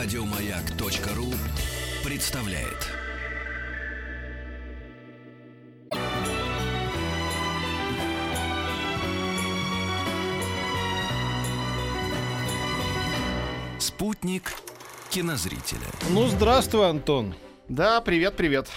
Радиомаяк.ру представляет. Спутник кинозрителя. Ну, здравствуй, Антон. Да, привет, привет.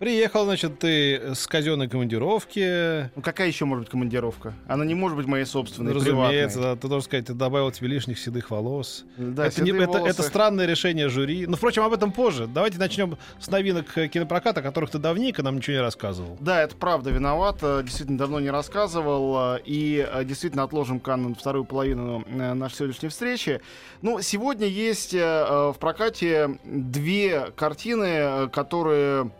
Приехал, значит, ты с казенной командировки. Ну какая еще может быть командировка? Она не может быть моей собственной, Разумеется, приватной. да, ты должен сказать, ты добавил тебе лишних седых волос. Да, это, не- седые это, волосы. это странное решение жюри. Ну, впрочем, об этом позже. Давайте начнем с новинок э, кинопроката, о которых ты давненько нам ничего не рассказывал. Да, это правда виноват. э, Действительно, давно не рассказывал. э, И действительно отложим Канн вторую половину нашей сегодняшней встречи. Ну, сегодня есть в прокате две картины, которые,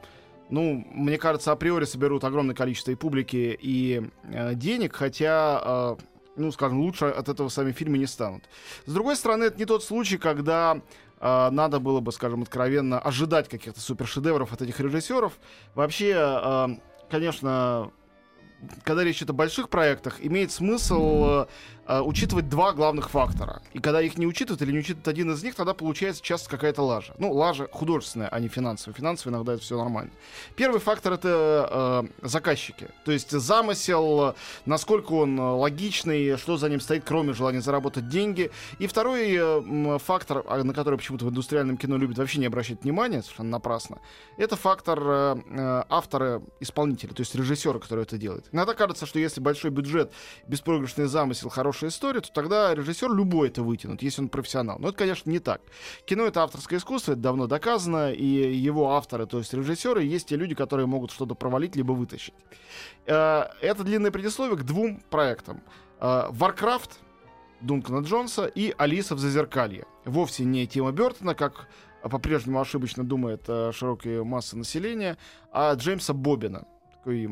ну, мне кажется, априори соберут огромное количество и публики, и э, денег, хотя... э, ну, скажем, лучше от этого сами фильмы не станут. С другой стороны, это не тот случай, когда э, надо было бы, скажем, откровенно ожидать каких-то супершедевров от этих режиссеров. Вообще, э, конечно, когда речь идет о больших проектах, имеет смысл э, э, учитывать два главных фактора. И когда их не учитывают или не учитывают один из них, тогда получается часто какая-то лажа. Ну, лажа художественная, а не финансовая. Финансовая иногда это все нормально. Первый фактор это э, заказчики. То есть замысел, насколько он э, логичный, что за ним стоит, кроме желания заработать деньги. И второй э, фактор, а, на который почему-то в индустриальном кино любят вообще не обращать внимания, совершенно напрасно, это фактор э, э, автора-исполнителя, то есть режиссера, который это делает. Иногда кажется, что если большой бюджет, беспроигрышный замысел, хорошая история, то тогда режиссер любой это вытянут, если он профессионал. Но это, конечно, не так. Кино — это авторское искусство, это давно доказано, и его авторы, то есть режиссеры, есть те люди, которые могут что-то провалить либо вытащить. Э, Это длинное предисловие к двум проектам. Э, Warcraft Дункана Джонса и Алиса в Зазеркалье. Вовсе не Тима Бертона, как по-прежнему ошибочно думает э, широкая масса населения, а Джеймса Бобина. Такой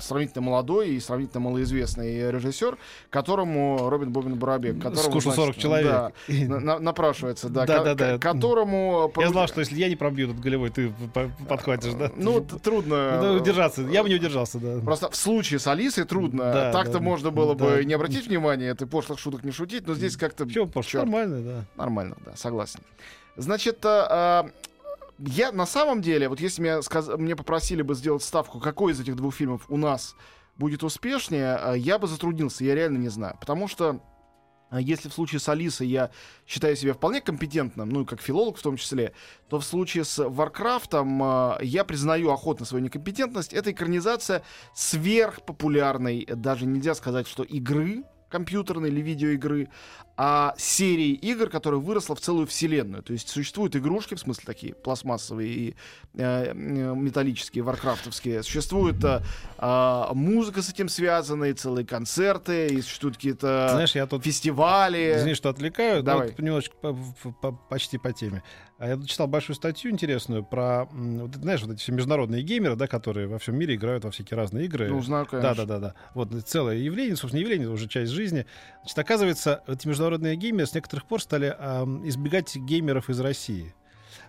сравнительно молодой и сравнительно малоизвестный режиссер, которому Робин Бобин Барабек, которому, Скушал 40 человек. да, на- на- напрашивается, да, Да, да, да. ко- которому... Я знал, что если я не пробью этот голевой, ты по- подхватишь, да? Ну, трудно... Ну, удержаться. Я бы не удержался, да. Просто в случае с Алисой трудно. Да, Так-то да, можно было да. бы не обратить внимания, ты пошлых шуток не шутить, но здесь как-то... Чёрт. нормально, да. Нормально, да, согласен. Значит, а, а, я на самом деле, вот если меня, сказ- мне попросили бы сделать ставку, какой из этих двух фильмов у нас будет успешнее, а, я бы затруднился, я реально не знаю. Потому что а, если в случае с Алисой я считаю себя вполне компетентным, ну и как филолог в том числе, то в случае с Варкрафтом а, я признаю охотно свою некомпетентность. Это экранизация сверхпопулярной, даже нельзя сказать, что игры компьютерной или видеоигры, а серии игр, которая выросла в целую вселенную. То есть существуют игрушки, в смысле такие пластмассовые и э, металлические, варкрафтовские. Существует э, а, музыка с этим связанная, и целые концерты, и существуют какие-то Знаешь, я тут фестивали. Извини, что отвлекаю, но Давай. вот немножечко по- по- по- почти по теме. А Я читал большую статью интересную про, вот, знаешь, вот эти все международные геймеры, да, которые во всем мире играют во всякие разные игры. Ну, знаю, конечно. Да, да, да, да. Вот целое явление, собственно, явление, это уже часть жизни. Значит, оказывается, эти международные геймеры с некоторых пор стали ам, избегать геймеров из России.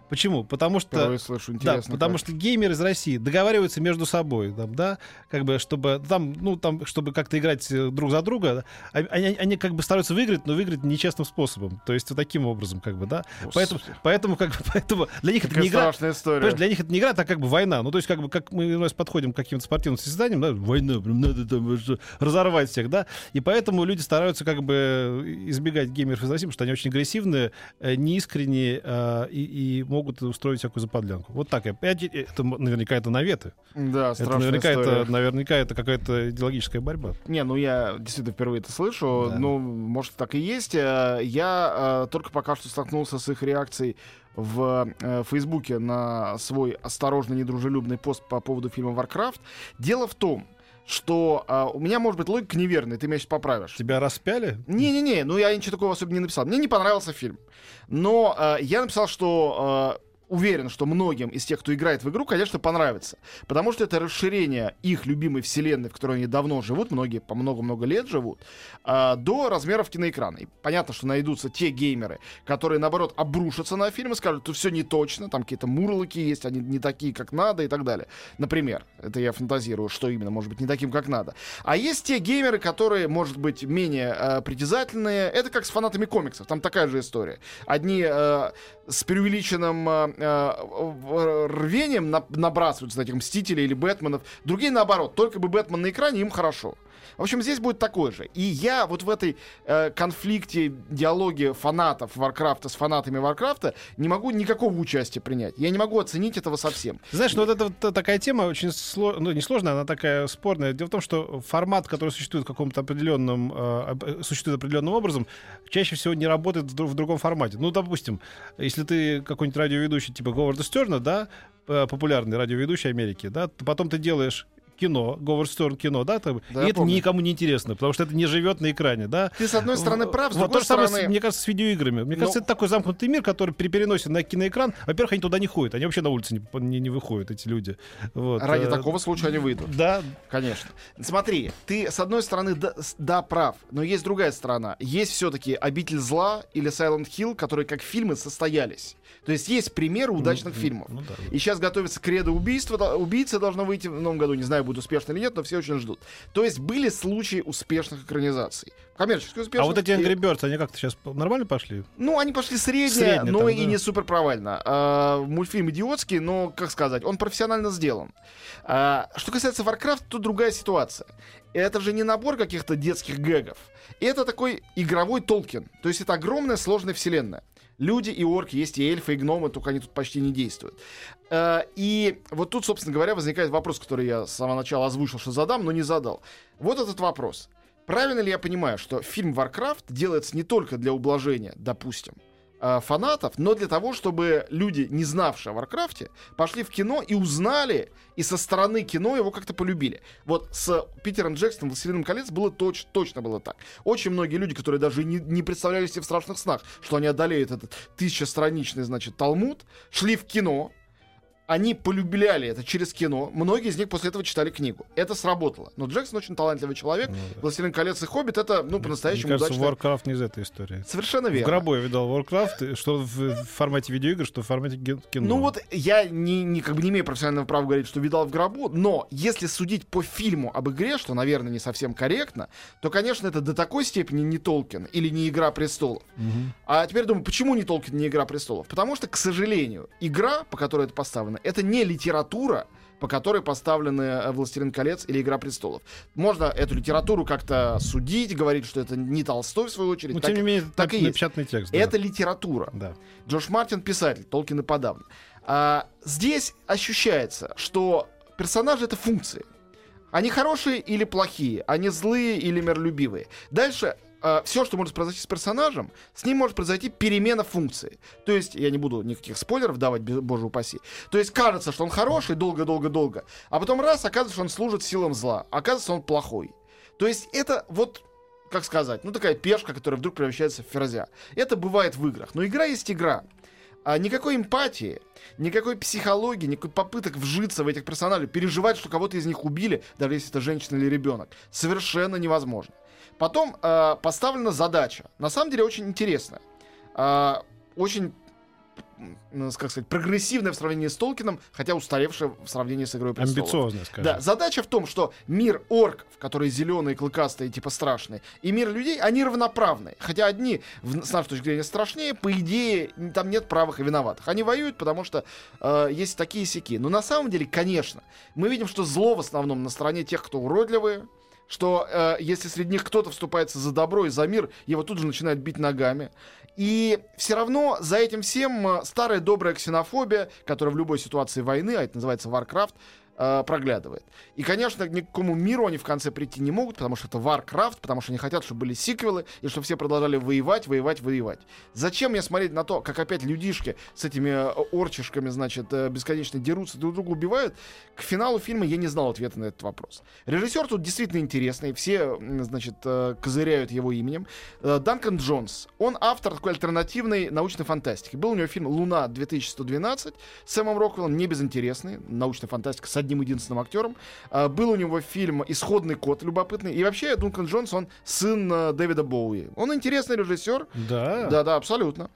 Почему? Потому что слышу, да, потому как. что геймеры из России договариваются между собой, там, да, как бы, чтобы там, ну, там, чтобы как-то играть э, друг за друга, да, а- они, они как бы стараются выиграть, но выиграть нечестным способом, то есть вот таким образом, как бы, да. Поэтому, Господи. поэтому, как бы, поэтому для них это Какая не игра. страшная история. Для них это не игра, это как бы война. Ну, то есть, как бы, как мы нас подходим к каким-то спортивным состязаниям, да, война, прям надо там разорвать всех, да. И поэтому люди стараются как бы избегать геймеров из России, потому что они очень агрессивные, э, неискренние э, и, и могут устроить всякую заподлянку. Вот так. Это наверняка это наветы. Да, Это наверняка история. это, наверняка это какая-то идеологическая борьба. Не, ну я действительно впервые это слышу. Да. Ну, может, так и есть. Э, Я э, только пока что столкнулся с их реакцией в э, Фейсбуке на свой осторожно недружелюбный пост по поводу фильма Warcraft. Дело в том, что э, у меня может быть логика неверная, ты меня сейчас поправишь. Тебя распяли? Не-не-не, ну я ничего такого особо не написал. Мне не понравился фильм. Но э, я написал, что уверен, что многим из тех, кто играет в игру, конечно, понравится. Потому что это расширение их любимой вселенной, в которой они давно живут, многие по много-много лет живут, а, до размеров киноэкрана. И понятно, что найдутся те геймеры, которые, наоборот, обрушатся на фильм и скажут, что все не точно, там какие-то мурлыки есть, они не такие, как надо и так далее. Например, это я фантазирую, что именно, может быть, не таким, как надо. А есть те геймеры, которые, может быть, менее э, притязательные. Это как с фанатами комиксов, там такая же история. Одни э, с преувеличенным э, рвением набрасываются на этих Мстителей или Бэтменов. Другие наоборот, только бы Бэтмен на экране, им хорошо. В общем, здесь будет такое же. И я вот в этой э, конфликте, диалоге фанатов Варкрафта с фанатами Варкрафта не могу никакого участия принять. Я не могу оценить этого совсем. Знаешь, ну вот это вот такая тема очень сложная, ну не сложная, она такая спорная. Дело в том, что формат, который существует в каком-то определенном, э, э существует определенным образом, чаще всего не работает в, другом формате. Ну, допустим, если ты какой-нибудь радиоведущий типа Говарда Стерна, да, э, популярный радиоведущий Америки, да, потом ты делаешь кино, Говард Стерн кино, да, там, да и это помню. никому не интересно, потому что это не живет на экране, да. Ты, с одной стороны, прав, с вот другой то же стороны... самое, мне кажется, с видеоиграми. Мне Но... кажется, это такой замкнутый мир, который переносит на киноэкран. Во-первых, они туда не ходят, они вообще на улице не, не, не выходят, эти люди. Вот. Ради а, такого случая они выйдут. Да. Конечно. Смотри, ты, с одной стороны, да, да, прав, но есть другая сторона. Есть все-таки «Обитель зла» или «Silent Hill», которые как фильмы состоялись. То есть есть примеры удачных ну, фильмов. Ну, да. И сейчас готовится кредо убийства. Убийца должно выйти в новом году. Не знаю, будет успешно или нет, но все очень ждут. То есть были случаи успешных экранизаций. Коммерчески успешных. А вот эти Angry Birds, они как-то сейчас нормально пошли? Ну, они пошли средние, Средне, но там, и да. не супер провально. А, мультфильм идиотский, но, как сказать, он профессионально сделан. А, что касается Warcraft, тут другая ситуация. Это же не набор каких-то детских гэгов. Это такой игровой Толкин. То есть это огромная сложная вселенная. Люди и орки, есть и эльфы, и гномы, только они тут почти не действуют. Э, и вот тут, собственно говоря, возникает вопрос, который я с самого начала озвучил, что задам, но не задал. Вот этот вопрос. Правильно ли я понимаю, что фильм Warcraft делается не только для ублажения, допустим, э, фанатов, но для того, чтобы люди, не знавшие о Варкрафте, пошли в кино и узнали, и со стороны кино его как-то полюбили. Вот с Питером Джексоном «Властелином колец» было точ, точно было так. Очень многие люди, которые даже не, не представляли себе в страшных снах, что они одолеют этот тысячестраничный, значит, Талмуд, шли в кино, они полюбляли это через кино. Многие из них после этого читали книгу. Это сработало. Но Джексон очень талантливый человек. Ну, да. «Властелин колец» и «Хоббит» — это, ну, по-настоящему Мне кажется, удачно. Warcraft не из этой истории. Совершенно верно. В гробу я видал Warcraft, что в формате видеоигр, что в формате кино. Ну вот я не, не, как бы не имею профессионального права говорить, что видал в гробу, но если судить по фильму об игре, что, наверное, не совсем корректно, то, конечно, это до такой степени не Толкин или не «Игра престолов». Угу. А теперь думаю, почему не Толкин, не «Игра престолов»? Потому что, к сожалению, игра, по которой это поставлено, поставлено. Это не литература, по которой поставлены э, «Властелин колец» или «Игра престолов». Можно эту литературу как-то судить, говорить, что это не Толстой, в свою очередь. Но, так, тем не менее, так и есть. текст. Да. Это литература. Да. Джордж Мартин — писатель, Толкин и подавно. А, здесь ощущается, что персонажи — это функции. Они хорошие или плохие, они злые или миролюбивые. Дальше э, все, что может произойти с персонажем, с ним может произойти перемена функции. То есть, я не буду никаких спойлеров давать, боже упаси. То есть, кажется, что он хороший долго-долго-долго, а потом раз, оказывается, что он служит силам зла, оказывается, он плохой. То есть, это вот как сказать, ну такая пешка, которая вдруг превращается в ферзя. Это бывает в играх. Но игра есть игра. А никакой эмпатии, никакой психологии, никакой попыток вжиться в этих персонажей, переживать, что кого-то из них убили, даже если это женщина или ребенок, совершенно невозможно. Потом э, поставлена задача. На самом деле очень интересная. Э, очень как сказать, прогрессивная в сравнении с Толкином, хотя устаревшая в сравнении с Игрой престолов. Амбициозная, скажем. Да, задача в том, что мир орков, которые зеленые, клыкастые, типа страшные, и мир людей, они равноправны. Хотя одни, в, с нашей точки зрения, страшнее, по идее, там нет правых и виноватых. Они воюют, потому что э, есть такие сики. Но на самом деле, конечно, мы видим, что зло в основном на стороне тех, кто уродливые, что э, если среди них кто-то вступается за добро и за мир, его тут же начинают бить ногами. И все равно за этим всем э, старая добрая ксенофобия, которая в любой ситуации войны, а это называется Warcraft, э, проглядывает. И, конечно, ни к какому миру они в конце прийти не могут, потому что это Warcraft, потому что они хотят, чтобы были сиквелы, и чтобы все продолжали воевать, воевать, воевать. Зачем мне смотреть на то, как опять людишки с этими э, орчишками, значит, э, бесконечно дерутся, друг друга убивают? К финалу фильма я не знал ответа на этот вопрос. Режиссер тут действительно интересный, все, значит, э, козыряют его именем. Данкан Джонс, он автор такой альтернативной научной фантастики. Был у него фильм «Луна 2112» с Сэмом Роквеллом, не безинтересный, научная фантастика с одним единственным актером. А, Был у него фильм «Исходный код» любопытный. И вообще Дункан Джонс, он сын э, Дэвида Боуи. Он интересный режиссер, Да. да, да, абсолютно.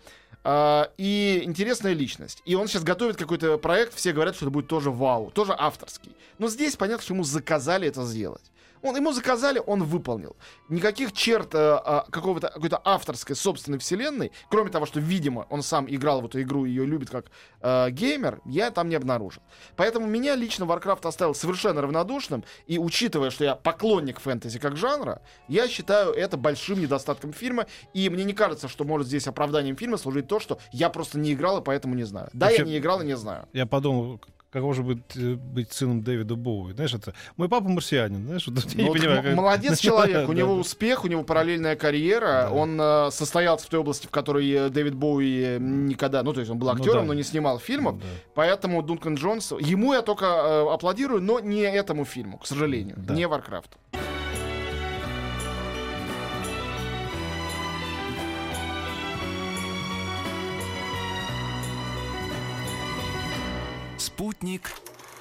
А, и интересная личность. И он сейчас готовит какой-то проект, все говорят, что это будет тоже вау, тоже авторский. Но здесь понятно, что ему заказали это сделать. Он, ему заказали, он выполнил. Никаких черт э, а, какого-то, какой-то авторской собственной вселенной, кроме того, что, видимо, он сам играл в эту игру и ее любит как э, геймер, я там не обнаружил. Поэтому меня лично Warcraft оставил совершенно равнодушным, и учитывая, что я поклонник фэнтези как жанра, я считаю это большим недостатком фильма, и мне не кажется, что может здесь оправданием фильма служить то, что я просто не играл и поэтому не знаю. Да, Вообще- я не играл и не знаю. Я подумал, какого же быть, э, быть сыном Дэвида Боуи. Знаешь, это мой папа марсианин, знаешь, вот, я не Ну, понимаю, как- Молодец человек, у него успех, у него параллельная карьера, Да. он э, состоялся в той области, в которой э, Дэвид Боуи э, никогда, ну то есть он был Ну актером, да. но не снимал фильмов, Да. поэтому Дункан Джонс, ему я только э, аплодирую, но не этому фильму, к сожалению, Да. не Warcraft. Спутник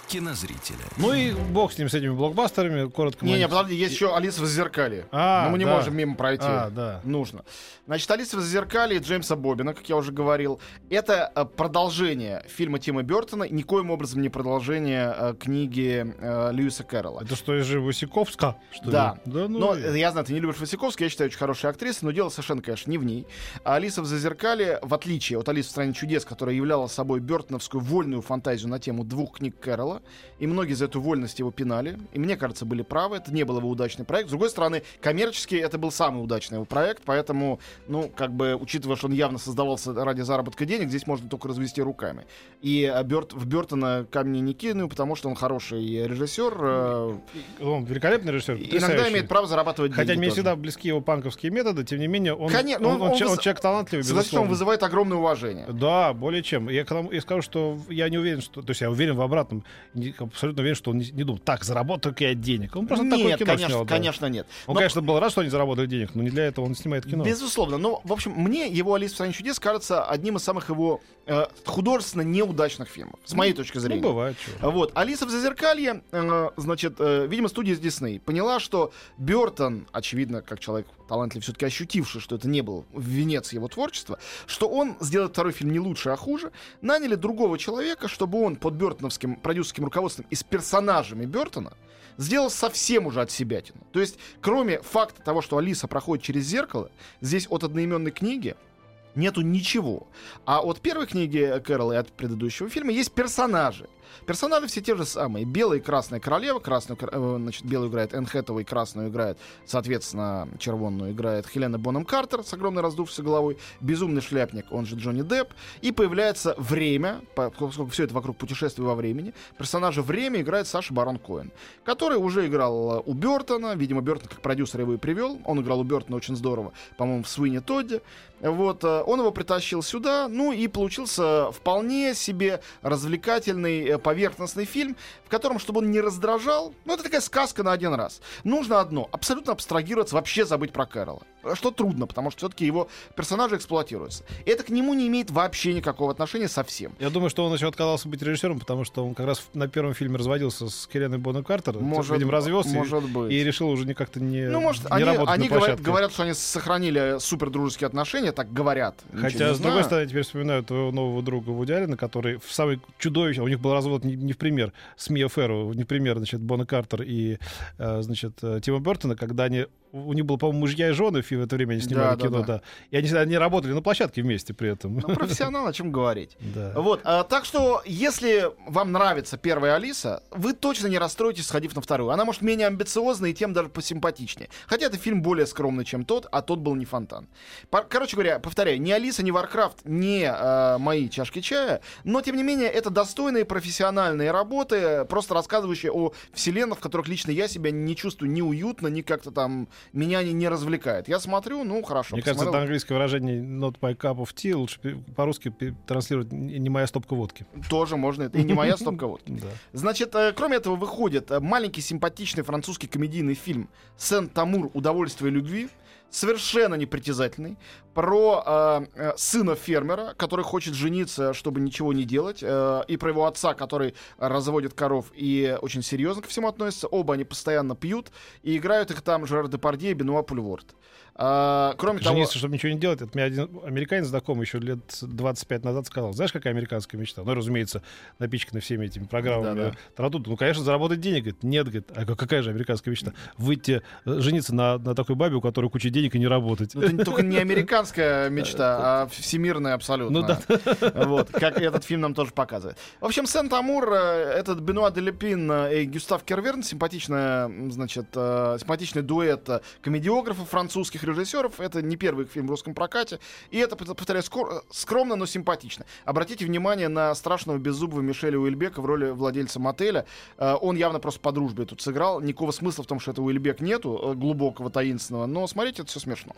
кинозрителя. Ну и бог с ним, с этими блокбастерами, коротко. Не, не, подожди, есть еще Алиса в зазеркалье. А, но мы не да. можем мимо пройти. А, да. Нужно. Значит, Алиса в зазеркалье Джеймса Бобина, как я уже говорил, это э, продолжение фильма Тима Бертона, никоим образом не продолжение э, книги э, Льюиса Кэрролла. Это что, из же Васиковска, что Да. ли? Да, ну, Но и- я знаю, ты не любишь Васиковскую, я считаю, очень хорошая актриса, но дело совершенно, конечно, не в ней. А Алиса в Зазеркале, в отличие от Алисы в стране чудес, которая являла собой бертоновскую вольную фантазию на тему двух книг Кэрролла, и многие за эту вольность его пинали, и мне кажется, были правы, это не был его удачный проект. С другой стороны, коммерчески это был самый удачный его проект, поэтому, ну, как бы, учитывая, что он явно создавался ради заработка денег, здесь можно только развести руками. И а, Бёрт- в Бертона камни не кину, потому что он хороший режиссер, э, Он великолепный режиссер. иногда потрясающий. имеет право зарабатывать Хотя деньги мне тоже. всегда близки его панковские методы, тем не менее, он, Конечно, он, ну, он он че- он выз- человек талантливый, Согласен, что он безусловно. вызывает огромное уважение. Да, более чем. Я, я скажу, что я не уверен, что... То есть я уверен в обратном. Не- абсолютно уверен, что он не, не думал, так, заработаю я денег. Он просто такое нет, кино конечно, снял. да. конечно, нет. Он, Но, конечно, был рад, что они заработают денег, но не для этого он снимает кино. Безусловно. Но, в общем, мне его «Алиса в стране чудес» кажется одним из самых его э, художественно неудачных фильмов, с моей точки Ну, зрения. бывает. чего. Вот, Алиса в Зазеркалье, э, значит, э, видимо, студия Дисней поняла, что Бертон, очевидно, как человек талантливый, все-таки ощутивший, что это не был венец его творчества, что он сделает второй фильм не лучше, а хуже, наняли другого человека, чтобы он под бертоновским продюсерским руководством и с персонажами Бертона сделал совсем уже от себя. То есть, кроме факта того, что Алиса проходит через зеркало, здесь от одноименной книги нету ничего. А от первой книги Кэрол и от предыдущего фильма есть персонажи. Персонажи все те же самые. Белая и красная королева. Красную, э, значит, белую играет Энн Хэтэуэй, красную играет, соответственно, червонную играет Хелена Бонем Картер с огромной раздувшейся головой. Безумный шляпник, он же Джонни Депп. И появляется время, по- поскольку все это вокруг путешествия во времени. Персонажа время играет Саша Барон Коэн, который уже играл э, у Бертона. Видимо, Бертон как продюсер его и привел. Он играл у Бертона очень здорово, по-моему, в Суине Тодде. Вот, э, он его притащил сюда, ну и получился вполне себе развлекательный э, поверхностный фильм, в котором, чтобы он не раздражал, ну это такая сказка на один раз. Нужно одно, абсолютно абстрагироваться, вообще забыть про Кэрола. Что трудно, потому что все-таки его персонажи эксплуатируются. И это к нему не имеет вообще никакого отношения совсем. Я думаю, что он еще отказался быть режиссером, потому что он как раз на первом фильме разводился с Хеленой Бонем Картер, Может, видимо, развелся и- может быть. и, решил уже как-то не, ну, может, не они, работать они на говорят, говорят, что они сохранили супер дружеские отношения, так говорят. Хотя, с другой стороны, теперь вспоминаю твоего нового друга Вуди Аллена, который в самый чудовищный... У них был развод не, не в пример с Мия Ферро, не в пример, значит, Бона Картер и, э, значит, э, Тима Бертона, когда они у них было, по-моему, мужья и жены в это время они снимали Да, да, кино, да. да. И они, они работали на площадке вместе при этом. Ну, профессионал, о чем говорить. Да. Вот, а, так что, если вам нравится первая Алиса, вы точно не расстроитесь, сходив на вторую. Она, может, менее амбициозная и тем даже посимпатичнее. Хотя это фильм более скромный, чем тот, а тот был не фонтан. По- короче говоря, повторяю, ни Алиса, ни Варкрафт, не а, мои чашки чая, но, тем не менее, это достойные профессиональные работы, просто рассказывающие о вселенных, в которых лично я себя не чувствую ни уютно, ни как-то там меня они не развлекает. Я смотрю, ну, хорошо. Мне кажется, это посмотрел. английское выражение not my cup of tea лучше по-русски транслировать не моя стопка водки. Тоже можно. Это и не моя стопка водки. Значит, э, кроме этого выходит э, маленький симпатичный французский комедийный фильм «Сен-Тамур. Удовольствие любви». Совершенно непритязательный. Про э, э, сына фермера, который хочет жениться, чтобы ничего не делать. э, и про его отца, который разводит коров и очень серьезно ко всему относится. Оба они постоянно пьют. И играют их там Жерар Депардье и Бенуа Пульворд. А, кроме того... Жениться, чтобы ничего не делать. Это мне один американец знакомый еще лет 25 назад сказал. Знаешь, какая американская мечта? Ну, разумеется, напичкана всеми этими программами. Да-да. Таратут. Ну, конечно, заработать денег. Говорит, нет, говорит, а какая же американская мечта? Выйти, э, жениться на, на такой бабе, у которой куча денег и не работать. Ну, Это только не американская мечта, а всемирная абсолютно. Ну да. Вот, как этот фильм нам тоже показывает. В общем, Сент-Амур, э, этот Бенуа де Лепин э, и Гюстав Керверн, симпатичная, значит, симпатичный дуэт комедиографов, французских режиссеров. Это не первый их фильм в русском прокате. И это, повторяю, скромно, но симпатично. Обратите внимание на страшного беззубого Мишеля Уильбека в роли владельца мотеля. Э, Он явно просто по дружбе тут сыграл. Никакого смысла в том, что это Уильбек нету, э, глубокого, таинственного. Но смотрите, это все смешно.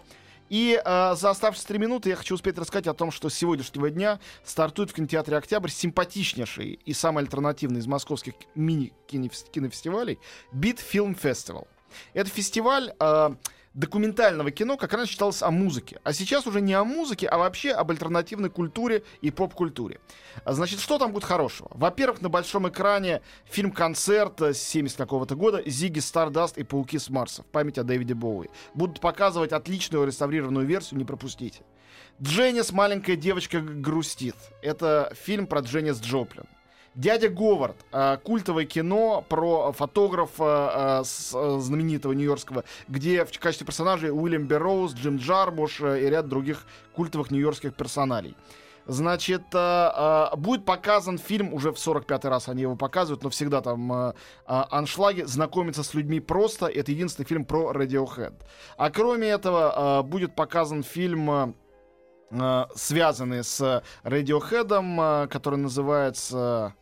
И э, за оставшиеся три минуты я хочу успеть рассказать о том, что с сегодняшнего дня стартует в кинотеатре «Октябрь» симпатичнейший и самый альтернативный из московских мини-кинофестивалей «Бит Фильм Фестивал». Это фестиваль э, документального кино, как раньше считалось о музыке. А сейчас уже не о музыке, а вообще об альтернативной культуре и поп-культуре. А, Значит, что там будет хорошего? Во-первых, на большом экране фильм-концерт э, с 70 какого-то года «Зиги Стардаст и пауки с Марса» в память о Дэвиде Боуи. Будут показывать отличную реставрированную версию, не пропустите. Дженнис «Маленькая девочка грустит». Это фильм про Дженнис Джоплин. Дядя Говард, э, культовое кино про фотографа э, э, знаменитого нью-йоркского, где в качестве персонажей Уильям Берроуз, Джим Джармуш и ряд других культовых нью-йоркских персоналей. Значит, будет показан фильм, уже в 45-й раз они его показывают, но всегда там аншлаги, знакомиться с людьми просто. Это единственный фильм про Radiohead. А кроме этого, будет показан фильм... связанный с Radiohead, который называется...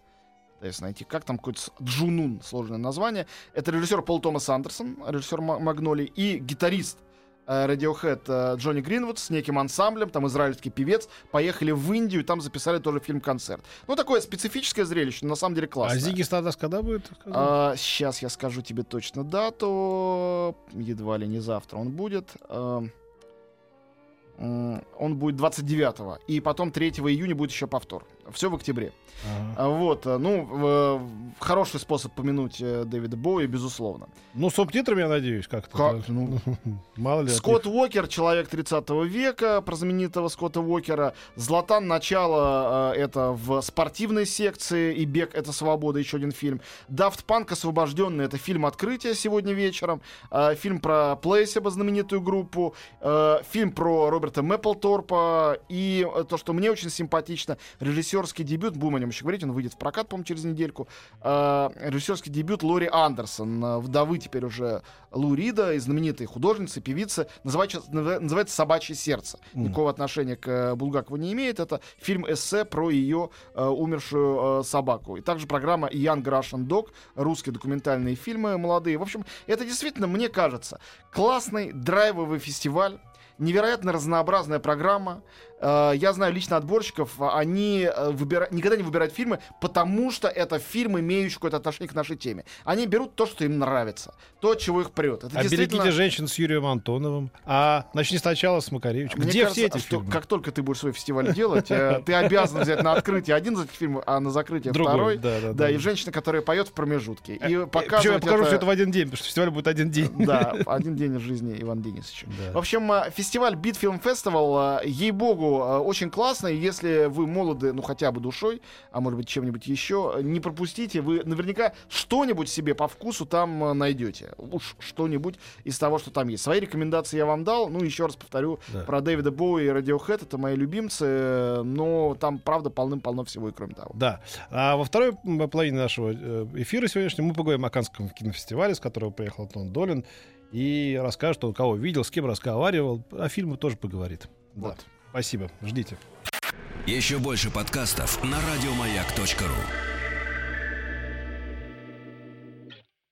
Пытаюсь найти, как там какой-то Джунун, сложное название. Это режиссер Пол Томас Андерсон, режиссер Ма- Магнолий, и гитарист э, Radiohead э, Джонни Гринвуд с неким ансамблем, там израильский певец, поехали в Индию, там записали тоже фильм-концерт. Ну, такое специфическое зрелище, но на самом деле классное. А Зиги Стардас когда будет? сейчас я скажу тебе точно дату. Едва ли не завтра он будет. Эм, Он будет 29-го. И потом 3 июня будет еще повтор. Все в октябре. Ага. А Вот, э, ну, хороший способ помянуть э, Дэвида Боуи, безусловно. Ну, с субтитрами, я надеюсь, как-то. Как? Ну, Мало ли. от Скотт Уокер, человек 30 века, про знаменитого Скотта Уокера. Златан начало э, это в спортивной секции, и Бег это свобода, еще один фильм. Дафт Панк освобожденный, это фильм открытия сегодня вечером. Э, фильм про Плейсеба, знаменитую группу. Фильм про Роберта Мэпплторпа. И то, что мне очень симпатично, режиссерский дебют, будем о нем еще говорить, он выйдет в прокат, по-моему, через недельку. Э, режиссерский дебют Лори Андерсон, э, вдовы теперь уже Лу Рида, и знаменитой художницы, певицы, называется, называется «Собачье сердце». Никакого отношения к э, Булгакову не имеет. Это фильм-эссе про ее э, умершую э, собаку. И также программа Young Russian Dog, русские документальные фильмы молодые. В общем, это действительно, мне кажется, классный драйвовый фестиваль, невероятно разнообразная программа. Э, Я знаю лично отборщиков, а, они э, выбира- никогда не выбирают фильмы, потому что это фильм, имеющий какое-то отношение к нашей теме. Они берут то, что им нравится, то, чего их прет. Это А действительно- берегите женщин с Юрием Антоновым. А начни сначала с Макаревичем. Где кажется, все эти что фильмы? как только ты будешь свой фестиваль делать, э, ты обязан взять на открытие один из этих фильмов, а на закрытие второй. да, и женщина, которая поет в промежутке. И Причем я показывать покажу все это в один день, потому что фестиваль будет один день. Да, один день из жизни Ивана Денисовича. В общем, фестиваль Бит Фильм Фестивал, ей-богу, Э, очень классно, если вы молоды, ну хотя бы душой, а может быть чем-нибудь еще, не пропустите. Вы наверняка что-нибудь себе по вкусу там э, найдете. Уж что-нибудь из того, что там есть. Свои рекомендации я вам дал. Ну, еще раз повторю, Да. про Дэвида Боуи и Radiohead это мои любимцы, э, но там, правда, полным-полно всего и кроме того. Да. А во второй половине нашего э, эфира сегодняшнего мы поговорим о Канском кинофестивале, с которого приехал Антон Долин, и расскажет, он кого видел, с кем разговаривал. О фильме тоже поговорит. Да. Спасибо. Ждите. Еще больше подкастов на радиомаяк.ру.